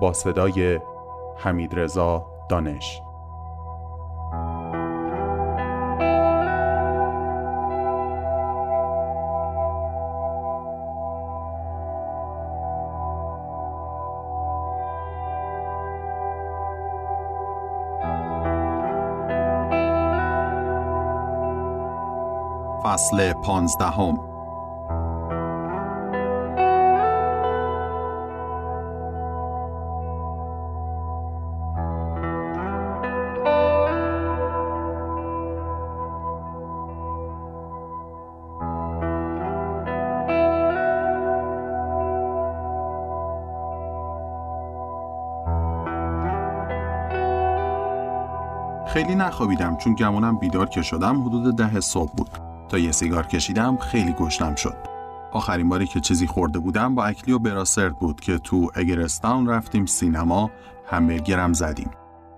با صدای حمید رضا دانش. فصل پانزدهم. خیلی نخوابیدم چون گمونم بیدار که شدم حدود ده صبح بود. تا یه سیگار کشیدم خیلی گشنم شد. آخرین باری که چیزی خورده بودم با اکلی و براسرد بود که تو اگرستان رفتیم سینما همبرگرم زدیم.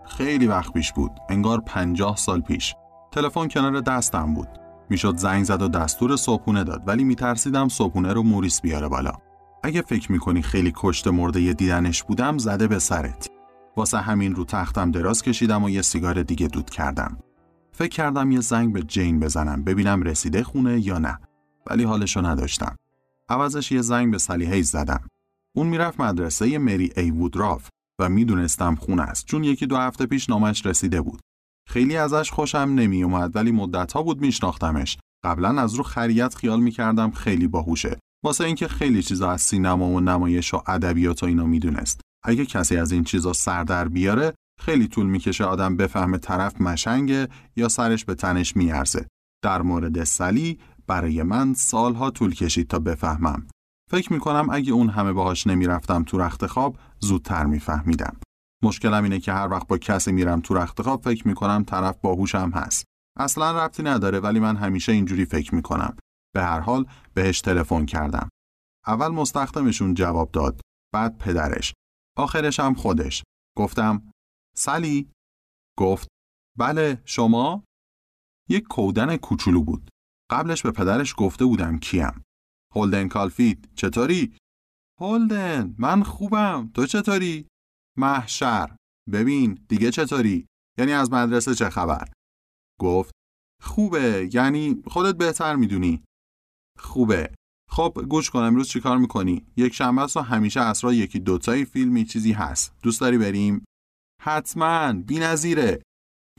خیلی وقت پیش بود انگار پنجاه سال پیش. تلفن کنار دستم بود. می‌شد زنگ زد و دستور صبحونه داد ولی میترسیدم صبحونه رو موریس بیاره بالا. اگه فکر می‌کنی خیلی کشت مرده دیدنش بودم زده به سرت. واسه همین رو تختم دراز کشیدم و یه سیگار دیگه دود کردم. فکر کردم یه زنگ به جین بزنم ببینم رسیده خونه یا نه. ولی حالشو نداشتم. عوضش یه زنگ به سلی زدم. اون می‌رفت مدرسه مری ای وودراف و می‌دونستم خونه است چون یکی دو هفته پیش نامش رسیده بود. خیلی ازش خوشم نمی اومد ولی مدتها بود میشناختمش. قبلا از رو خریت خیال می‌کردم خیلی باهوشه. واسه اینکه خیلی چیزا از سینما و نمایش و ادبیات و اینا می‌دونست. اگه کسی از این چیزا سر در بیاره خیلی طول می‌کشه آدم بفهمه طرف مشنگه یا سرش به تنش میارزه. در مورد سلی برای من سالها طول کشید تا بفهمم. فکر می‌کنم اگه اون همه باهاش نمی‌رفتم تو رخت خواب زودتر میفهمیدم. مشکلم اینه که هر وقت با کسی میرم تو رخت خواب فکر می‌کنم طرف باهوشم هست. اصلا ربطی نداره ولی من همیشه اینجوری فکر می‌کنم. به هر حال بهش تلفن کردم. اول مستخدمشون جواب داد. بعد پدرش. آخرش هم خودش. گفتم سلی؟ گفت بله شما؟ یک کودن کوچولو بود. قبلش به پدرش گفته بودم کیم. هولدن کالفید چطوری؟ هولدن من خوبم تو چطوری؟ محشر ببین دیگه چطوری؟ یعنی از مدرسه چه خبر؟ گفت خوبه یعنی خودت بهتر می‌دونی خوبه خب گوش کن امروز چیکار می‌کنی؟ یک شنبه است و همیشه اصرا یکی دوتایی فیلمی چیزی هست. دوست داری بریم؟ حتما. بی‌نظیره.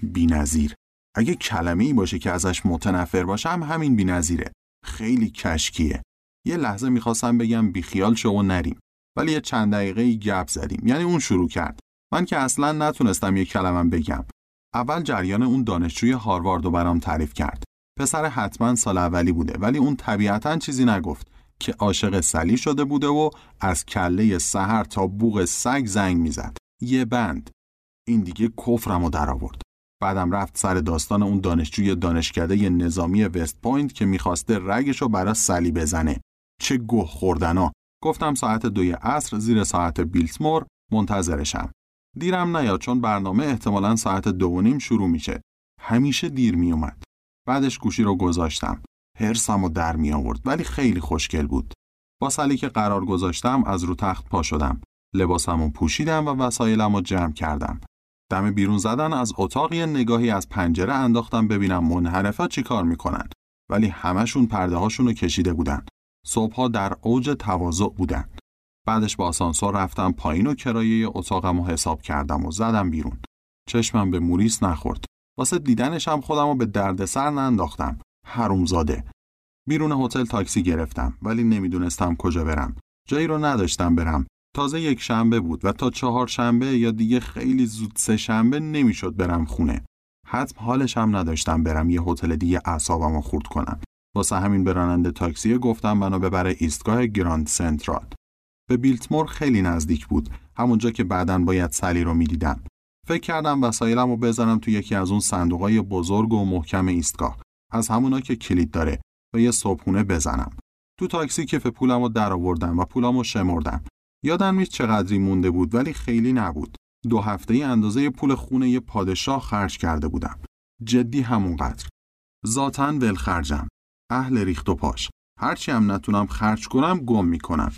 بی‌نظیر. اگه کلمه ای باشه که ازش متنفر باشم همین بی‌نظیره. خیلی کشکیه. یه لحظه می‌خواستم بگم بیخیال شو و نریم. ولی یه چند دقیقه گپ زدیم. یعنی اون شروع کرد. من که اصلا نتونستم یه کلمم بگم. اول جریان اون دانشجوی هاروارد رو برام تعریف کرد. پسر حتما سال اولی بوده ولی اون طبیعتا چیزی نگفت که عاشق سلی شده بوده و از کله سحر تا بوق سگ زنگ می‌زد. یه بند. این دیگه کفرم و در آورد بعدم رفت سر داستان اون دانشجوی دانشکده نظامی وست پوینت که می‌خواسته رگشو برا سلی بزنه. چه گوه خوردنا گفتم ساعت دوی عصر زیر ساعت بیلتمور منتظرشم. دیرم نیاد چون برنامه احتمالا ساعت دو و نیم شروع میشه. همیشه دیر میومد بعدش گوشی رو گذاشتم. هرسم و در می آورد ولی خیلی خوشگل بود. با سلی که قرار گذاشتم از رو تخت پا شدم. لباسم رو پوشیدم و وسایلم رو جمع کردم. دم بیرون زدن از اتاق یه نگاهی از پنجره انداختم ببینم منحرفا چی کار می‌کنن. ولی همشون پرده هاشون رو کشیده بودن. صبحها در اوج تواضع بودن. بعدش با آسانسور رفتم پایین و کرایه اتاقم رو حساب کردم و زدم بیرون. چشمم به موریس نخورد. واسه دیدنش هم خودم رو به دردسر ننداختم. زاده. بیرون هتل تاکسی گرفتم ولی نمی‌دونستم کجا برم. جایی رو نداشتم برم. تازه یک شنبه بود و تا چهار شنبه یا دیگه خیلی زود سه شنبه نمی‌شد برم خونه. حتم حالش هم نداشتم برم یه هتل دیگه اعصابم رو خورد کنم. واسه همین به راننده تاکسی گفتم منو ببره ایستگاه گراند سنترال. به بیلتمور خیلی نزدیک بود همونجا که بعدا باید سلی رو می‌دیدم فکر کردم وسایلم رو بزنم تو یکی از اون صندوقای بزرگ و محکم ایستگاه. از همونا که کلید داره و یه صبحونه بزنم. تو تاکسی کف پولم رو در آوردم و پولم رو شمردم. یادم نیست چقدری مونده بود ولی خیلی نبود. دو هفته ای اندازه پول خونه یه پادشاه خرج کرده بودم. جدی همونقدر. ذاتا ولخرجم. اهل ریخت و پاش. هرچی هم نتونم خرج کنم گم می‌کنم.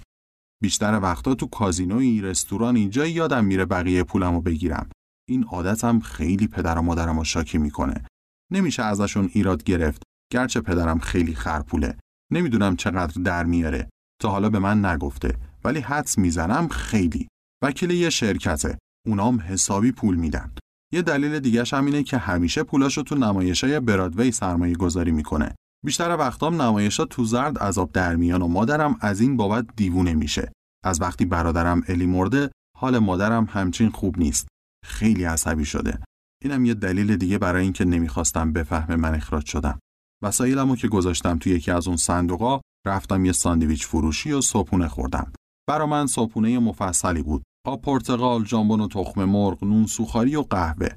بیشتر وقتا تو کازینوی رستوران اینجا یادم میره بقیه پولمو بگیرم. این عادتم خیلی پدر و مادرم رو شاکی می‌کنه. نمیشه ازشون ایراد گرفت. گرچه پدرم خیلی خرپوله. نمی‌دونم چقدر در میاره. تا حالا به من نگفته. ولی حدس می‌زنم خیلی. وکیل یه شرکته. اونام حسابی پول میدن. یه دلیل دیگه هم اینه که همیشه پولاشو تو نمایشای برادوی سرمایه گذاری می‌کنه. بیشتر وقتام نمایشا تو زرد عذاب در میان و مادرم از این بابت دیوونه میشه. از وقتی برادرم الی مرده حال مادرم همچین خوب نیست. خیلی عصبی شده. اینم یه دلیل دیگه برای اینکه نمی‌خواستم بفهمه من اخراج شدم. وسایلمو که گذاشتم تو یکی از اون صندوقا رفتم یه ساندویچ فروشی و صبحونه خوردم. برا من صبحونه مفصلی بود. آب پرتقال، ژامبون و تخم مرغ، نون سوخاری و قهوه.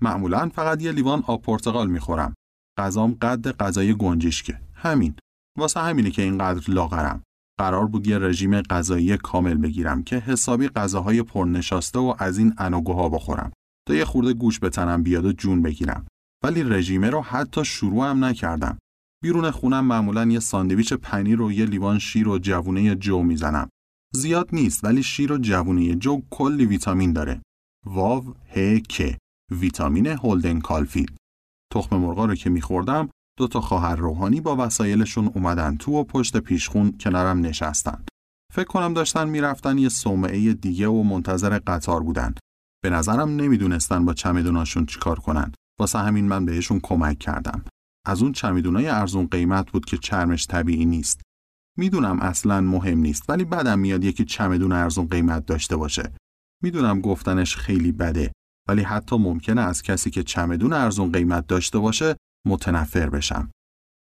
معمولا فقط یه لیوان آب پرتقال می‌خورم. غذام قد غذای گنجشکه همین واسه همینه که اینقدر لاغرم قرار بود یه رژیم غذایی کامل بگیرم که حسابی غذاهای پرنشاسته و از این انوگوها بخورم تا یه خورده گوش به تنم بیاد و جون بگیرم. ولی رژیمه رو حتی شروع هم نکردم. بیرون خونم معمولا یه ساندویچ پنیر و یه لیوان شیر و جوونه جو می‌زنم. زیاد نیست ولی شیر و جوونه جو کلی ویتامین داره. واو ه ک ویتامین هولدن کالفیلد تخم مرغا رو که میخوردم دو تا خواهر روحانی با وسایلشون اومدن تو و پشت پیشخون کنارم نشستن. فکر کنم داشتن می‌رفتن یه صومعه دیگه و منتظر قطار بودن. به نظرم نمی‌دونستن با چمدوناشون چیکار کنن. واسه همین من بهشون کمک کردم. از اون چمدونای ارزون قیمت بود که چرمش طبیعی نیست. می‌دونم اصلا مهم نیست ولی بعدم میاد یکی چمدون ارزون قیمت داشته باشه. می‌دونم گفتنش خیلی بده ولی حتی ممکنه از کسی که چمدون ارزون قیمت داشته باشه متنفر بشم.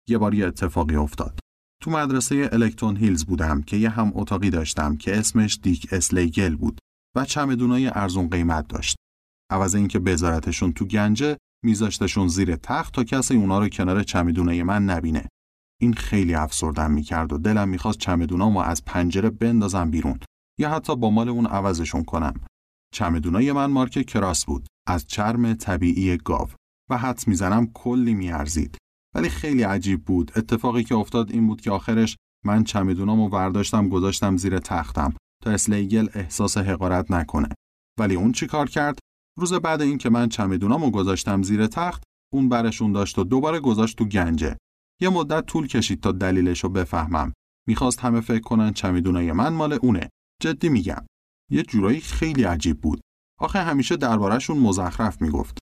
یه بار یه اتفاقی افتاد. تو مدرسه الکترون هیلز بودم که یه هم اتاقی داشتم که اسمش دیک اسلیگل بود و چمدونای ارزون قیمت داشت. عوض اینکه بذارتشون تو گنجه میذاشتشون زیر تخت تا کسی اونا رو کنار چمدونه من نبینه. این خیلی افسردم می‌کرد و دلم می‌خواست چمدونامو از پنجره بندازم بیرون یا حتی با مال اون عوضشون کنم. چمدونای من مارک کراس بود از چرم طبیعی گاو و حدس می‌زنم کلی میارزید. ولی خیلی عجیب بود. اتفاقی که افتاد این بود که آخرش من چمدونامو برداشتم گذاشتم زیر تختم تا اسلیگل احساس حقارت نکنه. ولی اون چی کار کرد؟ روز بعد این که من چمدونامو گذاشتم زیر تخت اون برشون داشت و دوباره گذاشت تو گنجه. یه مدت طول کشید تا دلیلشو بفهمم. می‌خواست همه فکر کنن چمدونای من مال اونه. جدی میگم. یه جورایی خیلی عجیب بود. آخه همیشه دربارهشون مزخرف می‌گفت.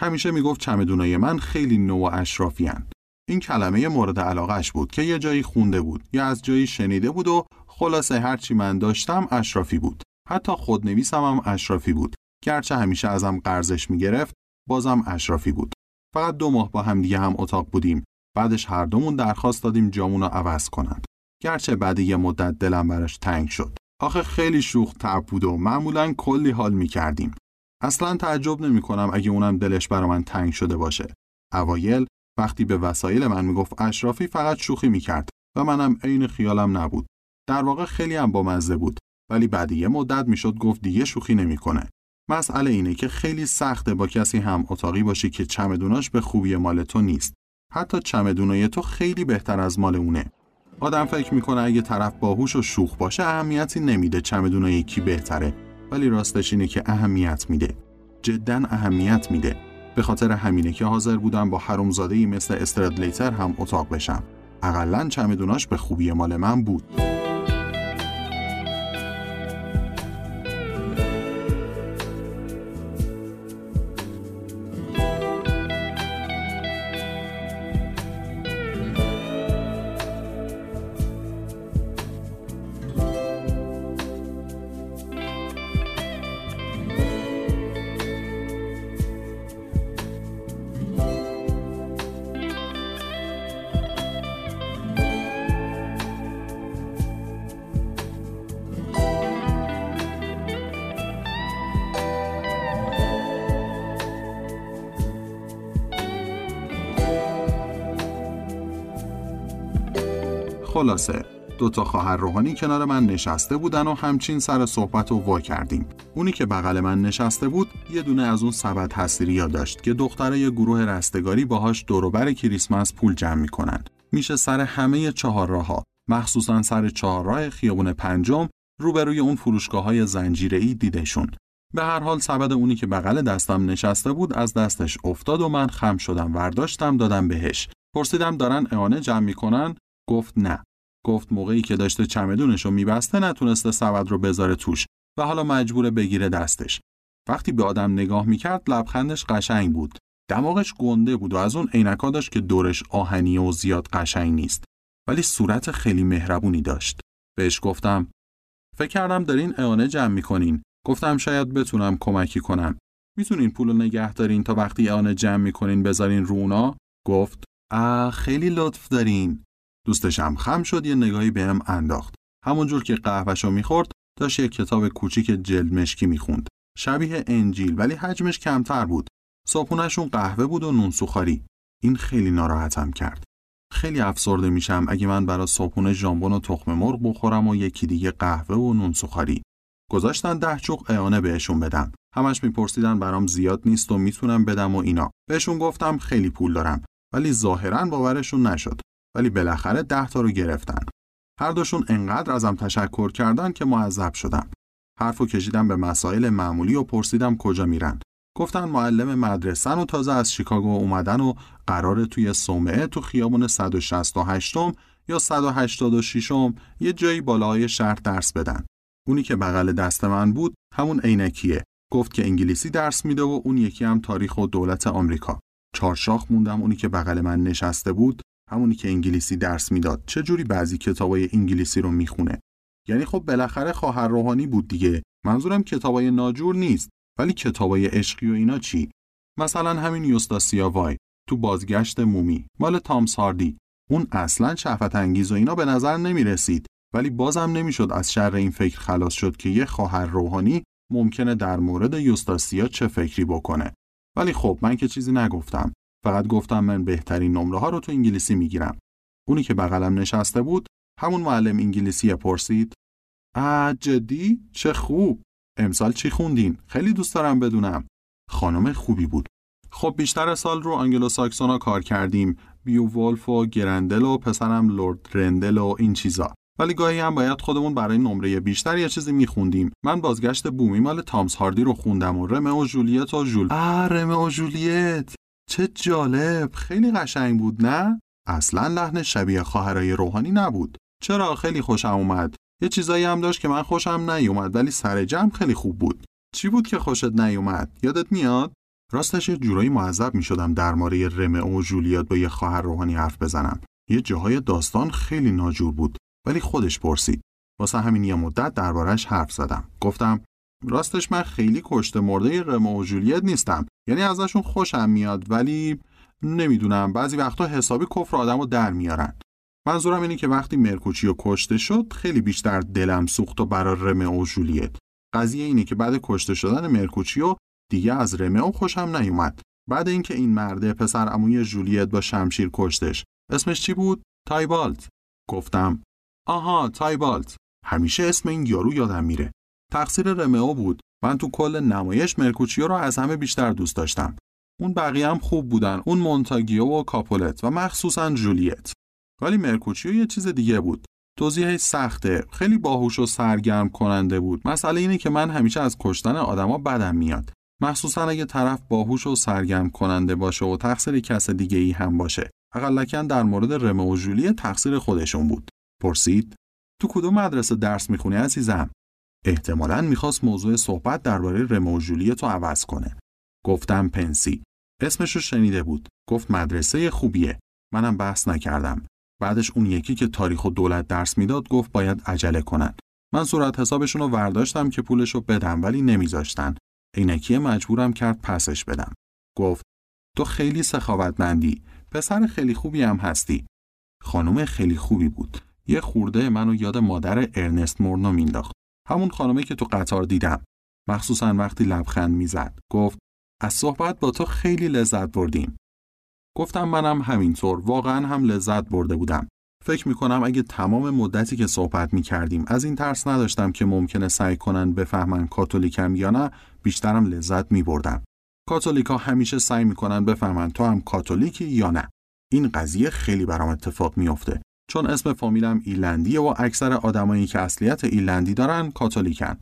همیشه می‌گفت چمدونای من خیلی نوع اشرافیان. این کلمه مورد علاقش بود که یه جایی خونده بود یا از جایی شنیده بود و خلاصه هرچی من داشتم اشرافی بود. حتی خودنویسم هم اشرافی بود. گرچه همیشه ازم قرضش می‌گرفت بازم اشرافی بود. فقط دو ماه با هم دیگه هم اتاق بودیم. بعدش هر دومون درخواست دادیم جامون رو عوض کنند. گرچه بعد یه مدت دلم براش تنگ شد. آخه خیلی شوخ تب بود و معمولا کلی حال می کردیم. اصلا تعجب نمی کنم اگه اونم دلش برا من تنگ شده باشه. اوایل وقتی به وسایل من می‌گفت اشرافی فقط شوخی می کرد و منم عین خیالم نبود. در واقع خیلی هم با مزه بود ولی بعد یه مدت می‌شد گفت دیگه شوخی نمی‌کنه. مسئله اینه که خیلی سخته با کسی هم اتاقی باشی که چمدوناش به خوبی مال تو نیست. حتی چمدونای تو خیلی بهتر از مال اونه. آدم فکر می‌کنه اگه طرف باهوش و شوخ باشه اهمیتی نمیده چمدون یکی بهتره ولی راستش اینه که اهمیت میده. جدا اهمیت میده. به خاطر همینه که حاضر بودم با حرومزاده مثل استردلیتر هم اتاق بشم. اقلا چمدوناش به خوبی مال من بود. خلاصه. دو تا خواهر روحانی کنار من نشسته بودن و همچین سر صحبت و وا کردیم. اونی که بغل من نشسته بود یه دونه از اون سبد هستیریا داشت که دختره یه گروه رستگاری باهاش دوروبر کریسمس پول جمع می‌کنن. میشه سر همه چهار راه مخصوصا سر چهار راه خیابون پنجم روبروی اون فروشگاه های ای دیدشون به هر حال سبد اونی که بغل دستم نشسته بود از دستش افتاد و من خم شدم ورداشتم دادم بهش. پرسیدم دارن اعانه جمع می‌کنن؟ گفت نه. گفت موقعی که داشته چمدونش رو میبسته نتونسته سبد رو بذاره توش و حالا مجبور بگیره دستش. وقتی به آدم نگاه می‌کرد لبخندش قشنگ بود. دماغش گنده بود و از اون عینکا داشت که دورش آهنی و زیاد قشنگ نیست. ولی صورت خیلی مهربونی داشت. بهش گفتم فکر کردم دارین اعانه جمع می‌کنین. گفتم شاید بتونم کمکی کنم. می‌تونین پول نگه دارین تا وقتی اعانه جمع می‌کنین بذارین رونا گفت آ خیلی لطف دارین. دوستشم خم شد یه نگاهی بهم انداخت. همونجور که قهوهشو می‌خورد داشت یه کتاب کوچیک جلد مشکی می‌خوند. شبیه انجیل ولی حجمش کمتر بود. صبحونشون قهوه بود و نون سوخاری. این خیلی ناراحتم کرد. خیلی افسرده میشم اگه من برای صبحونه ژامبون و تخم مرغ بخورم و یکی دیگه قهوه و نون سوخاری. گذاشتن ده چوق اعانه بهشون بدم. همش میپرسیدن برام زیاد نیست و می‌تونم بدم و اینا. بهشون گفتم خیلی پول دارم ولی ظاهرا باورشون نشد. ولی بالاخره ده تا رو گرفتن. هر دوشون انقدر ازم تشکر کردن که معذب شدم. حرفو کشیدم به مسائل معمولی و پرسیدم کجا میرن. گفتن معلم مدرسن و تازه از شیکاگو اومدن و قرار توی صومعه تو خیابون 168 م یا 186 م یه جایی بالای شهر درس بدن. اونی که بغل دست من بود همون عینکیه. گفت که انگلیسی درس میده و اون یکی هم تاریخ و دولت آمریکا. چارشاخ موندم اونی که بغل من نشسته بود همونی که انگلیسی درس می‌داد. چه جوری بعضی کتابای انگلیسی رو می‌خونه؟ یعنی خب بالاخره خواهر روحانی بود دیگه. منظورم کتابای ناجور نیست. ولی کتابای عشقی و اینا چی؟ مثلا همین یوستاسیا وای تو بازگشت مومی مال تامس هاردی اون اصلا شهوت انگیز و اینا به نظر نمی رسید ولی بازم نمی‌شد از شر این فکر خلاص شد که یه خواهر روحانی ممکنه در مورد یوستاسیا چه فکری بکنه. ولی خب من که چیزی نگفتم. فقط گفتم من بهترین نمره ها رو تو انگلیسی می‌گیرم. اونی که بغلم نشسته بود همون معلم انگلیسی پرسید. آ جدی؟ چه خوب! امسال چی خوندین؟ خیلی دوست دارم بدونم. خانم خوبی بود. خب بیشتر سال رو آنگلو ساکسونا کار کردیم. بیوولف و گرندل و پسرم لورد رندل و این چیزا. ولی گاهی هم باید خودمون برای نمره بیشتر یه چیزی میخوندیم. من بازگشت بومی مال تامس هاردی رو خوندم و رمئو و ژولیت و ژول آ رمئو و ژولیت! چه جالب خیلی قشنگ بود نه؟ اصلا لحن شبیه خواهرای روحانی نبود. چرا؟ خیلی خوشم اومد. یه چیزایی هم داشت که من خوشم نیومد ولی سر جمع خیلی خوب بود. چی بود که خوشت نیومد؟ یادت میاد؟ راستش یه جورایی معذب می شدم در مورد رمه و جولیات با یه خواهر روحانی حرف بزنم. یه جاهای داستان خیلی ناجور بود ولی خودش پرسید. واسه همین یه مدت دربارش حرف زدم. گفتم راستش من خیلی کشت مرده رمو و جولیت نیستم. یعنی ازشون خوشم میاد ولی نمی‌دونم. بعضی وقتا حسابی کفر آدمو در میارن. منظورم اینه که وقتی مرکوچیو کشته شد خیلی بیشتر دلم سوخت و برا رمو و جولیت. قضیه اینه که بعد کشته شدن مرکوچیو دیگه از رمو خوشم نیومد. بعد اینکه این مرده پسر عموی جولیت با شمشیر کشتش. اسمش چی بود؟ تایبالت. گفتم آها تایبالت. همیشه اسم این یارو یادم میره. تقصیر رمئو بود. من تو کل نمایش مرکوچیو رو از همه بیشتر دوست داشتم. اون بقیه هم خوب بودن اون مونتاگیو و کاپولت و مخصوصا جولیت. ولی مرکوچیو یه چیز دیگه بود. توضیح سخته خیلی باهوش و سرگرم کننده بود. مسئله اینه که من همیشه از کشتن آدما بدم میاد. مخصوصا اگه طرف باهوش و سرگرم کننده باشه و تقصیر کس دیگه ای هم باشه. اقلکن در مورد رمو و جولی تقصیر خودشون بود. پرسید تو کدوم مدرسه درس می‌خونی عزیزم؟ احتمالا می‌خواست موضوع صحبت درباره رمو و جولی تو عوض کنه. گفتم پنسی. اسمش رو شنیده بود. گفت مدرسه خوبیه. منم بحث نکردم. بعدش اون یکی که تاریخ و دولت درس می‌داد گفت باید عجله کنن. من صورت حسابشون رو ورداشتم که پولش رو بدم ولی نمیذاشتن. عینکی مجبورم کرد پسش بدم. گفت تو خیلی سخاوتمندی. پسر خیلی خوبی هم هستی. خانم خیلی خوبی بود. یه خورده منو یاد مادر ارنست مورنو مینداخت. همون خانمه که تو قطار دیدم. مخصوصا وقتی لبخند می‌زد. گفت از صحبت با تو خیلی لذت بردیم. گفتم منم همینطور واقعا هم لذت برده بودم. فکر می کنم اگه تمام مدتی که صحبت می کردیم از این ترس نداشتم که ممکنه سعی کنن بفهمن کاتولیکم یا نه بیشترم لذت می بردم. کاتولیکا همیشه سعی می‌کنن بفهمن تو هم کاتولیکی یا نه. این قضیه خیلی برام اتفاق میافته چون اسم فامیلم ایلندیه و اکثر آدمایی که اصلیت ایلندی دارن کاتولیکن.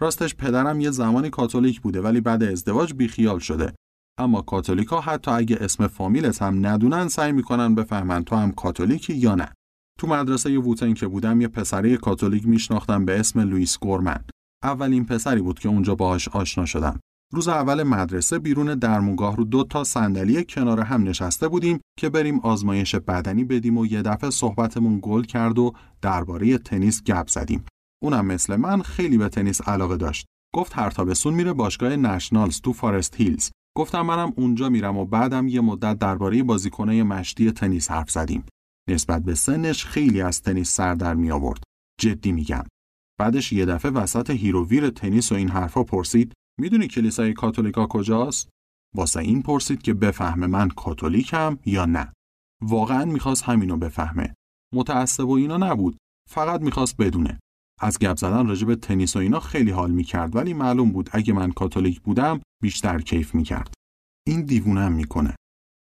راستش پدرم یه زمانی کاتولیک بوده ولی بعد ازدواج بیخیال شده. اما کاتولیکا حتی اگه اسم فامیلت هم ندونن سعی می‌کنن بفهمن تو هم کاتولیکی یا نه. تو مدرسه ووتن که بودم یه پسره کاتولیک میشناختم به اسم لوئیس گورمن. اولین پسری بود که اونجا باهاش آشنا شدم. روز اول مدرسه بیرون درمونگاه رو دو تا صندلی کنار هم نشسته بودیم که بریم آزمایش بدنی بدیم و یه دفعه صحبتمون گل کرد و درباره تنیس گپ زدیم. اونم مثل من خیلی به تنیس علاقه داشت. گفت هر تابستون میره باشگاه نشنالز تو فارست هیلز. گفتم منم اونجا میرم و بعدم یه مدت درباره بازیکنای مشتی تنیس حرف زدیم. نسبت به سنش خیلی از تنیس سر در می آورد. جدی میگم. بعدش یه دفعه وسط هیر و ویر تنیس و این حرفا پرسید می‌دونی کلیسای کاتولیکا کجاست؟ واسه این پرسید که بفهمه من کاتولیکم یا نه. واقعا می‌خواست همینو بفهمه. متعصب و اینا نبود. فقط می‌خواست بدونه. از گپ زدن راجع به تنیس و اینا خیلی حال می‌کرد ولی معلوم بود اگه من کاتولیک بودم بیشتر کیف می‌کرد. این دیوونم می‌کنه.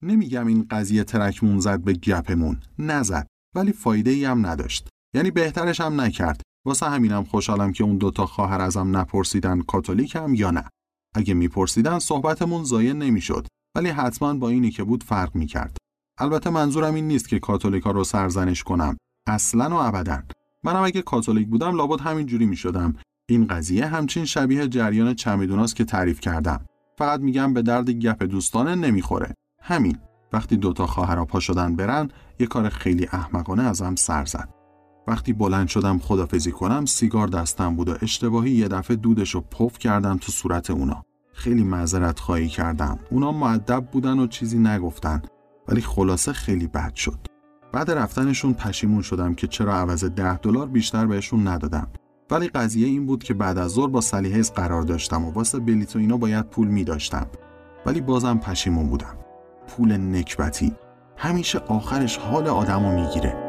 نمیگم این قضیه ترکمون زد به گپمون. نزد. ولی فایده ای هم نداشت. یعنی بهترش هم نکرد. واسه همینم خوشحالم که اون دوتا خواهر ازم نپرسیدن کاتولیکم یا نه. اگه میپرسیدن صحبتمون ضایع نمی‌شد ولی حتما با اینی که بود فرق می‌کرد. البته منظورم این نیست که کاتولیکا رو سرزنش کنم. اصلا و ابدا. منم اگه کاتولیک بودم لابد همین جوری می‌شدم. این قضیه همچین شبیه جریان چمیدوناست که تعریف کردم. فقط میگم به درد گپ دوستانه نمی‌خوره. همین. وقتی دوتا خواهرها پا شدن برن یه کار خیلی احمقانه ازم سر زد. وقتی بلند شدم خدافزی کنم سیگار دستم بود و اشتباهی یه دفعه دودش رو پف کردم تو صورت اونا. خیلی معذرت خواهی کردم. اونا معدب بودن و چیزی نگفتن ولی خلاصه خیلی بد شد. بعد رفتنشون پشیمون شدم که چرا عوض ده دلار بیشتر بهشون ندادم. ولی قضیه این بود که بعد از ظهر با سلیحیز قرار داشتم و واسه بلیت و اینا باید پول می داشتم. ولی بازم پشیمون بودم. پول نکبتی. همیشه آخرش حال آدمو می‌گیره.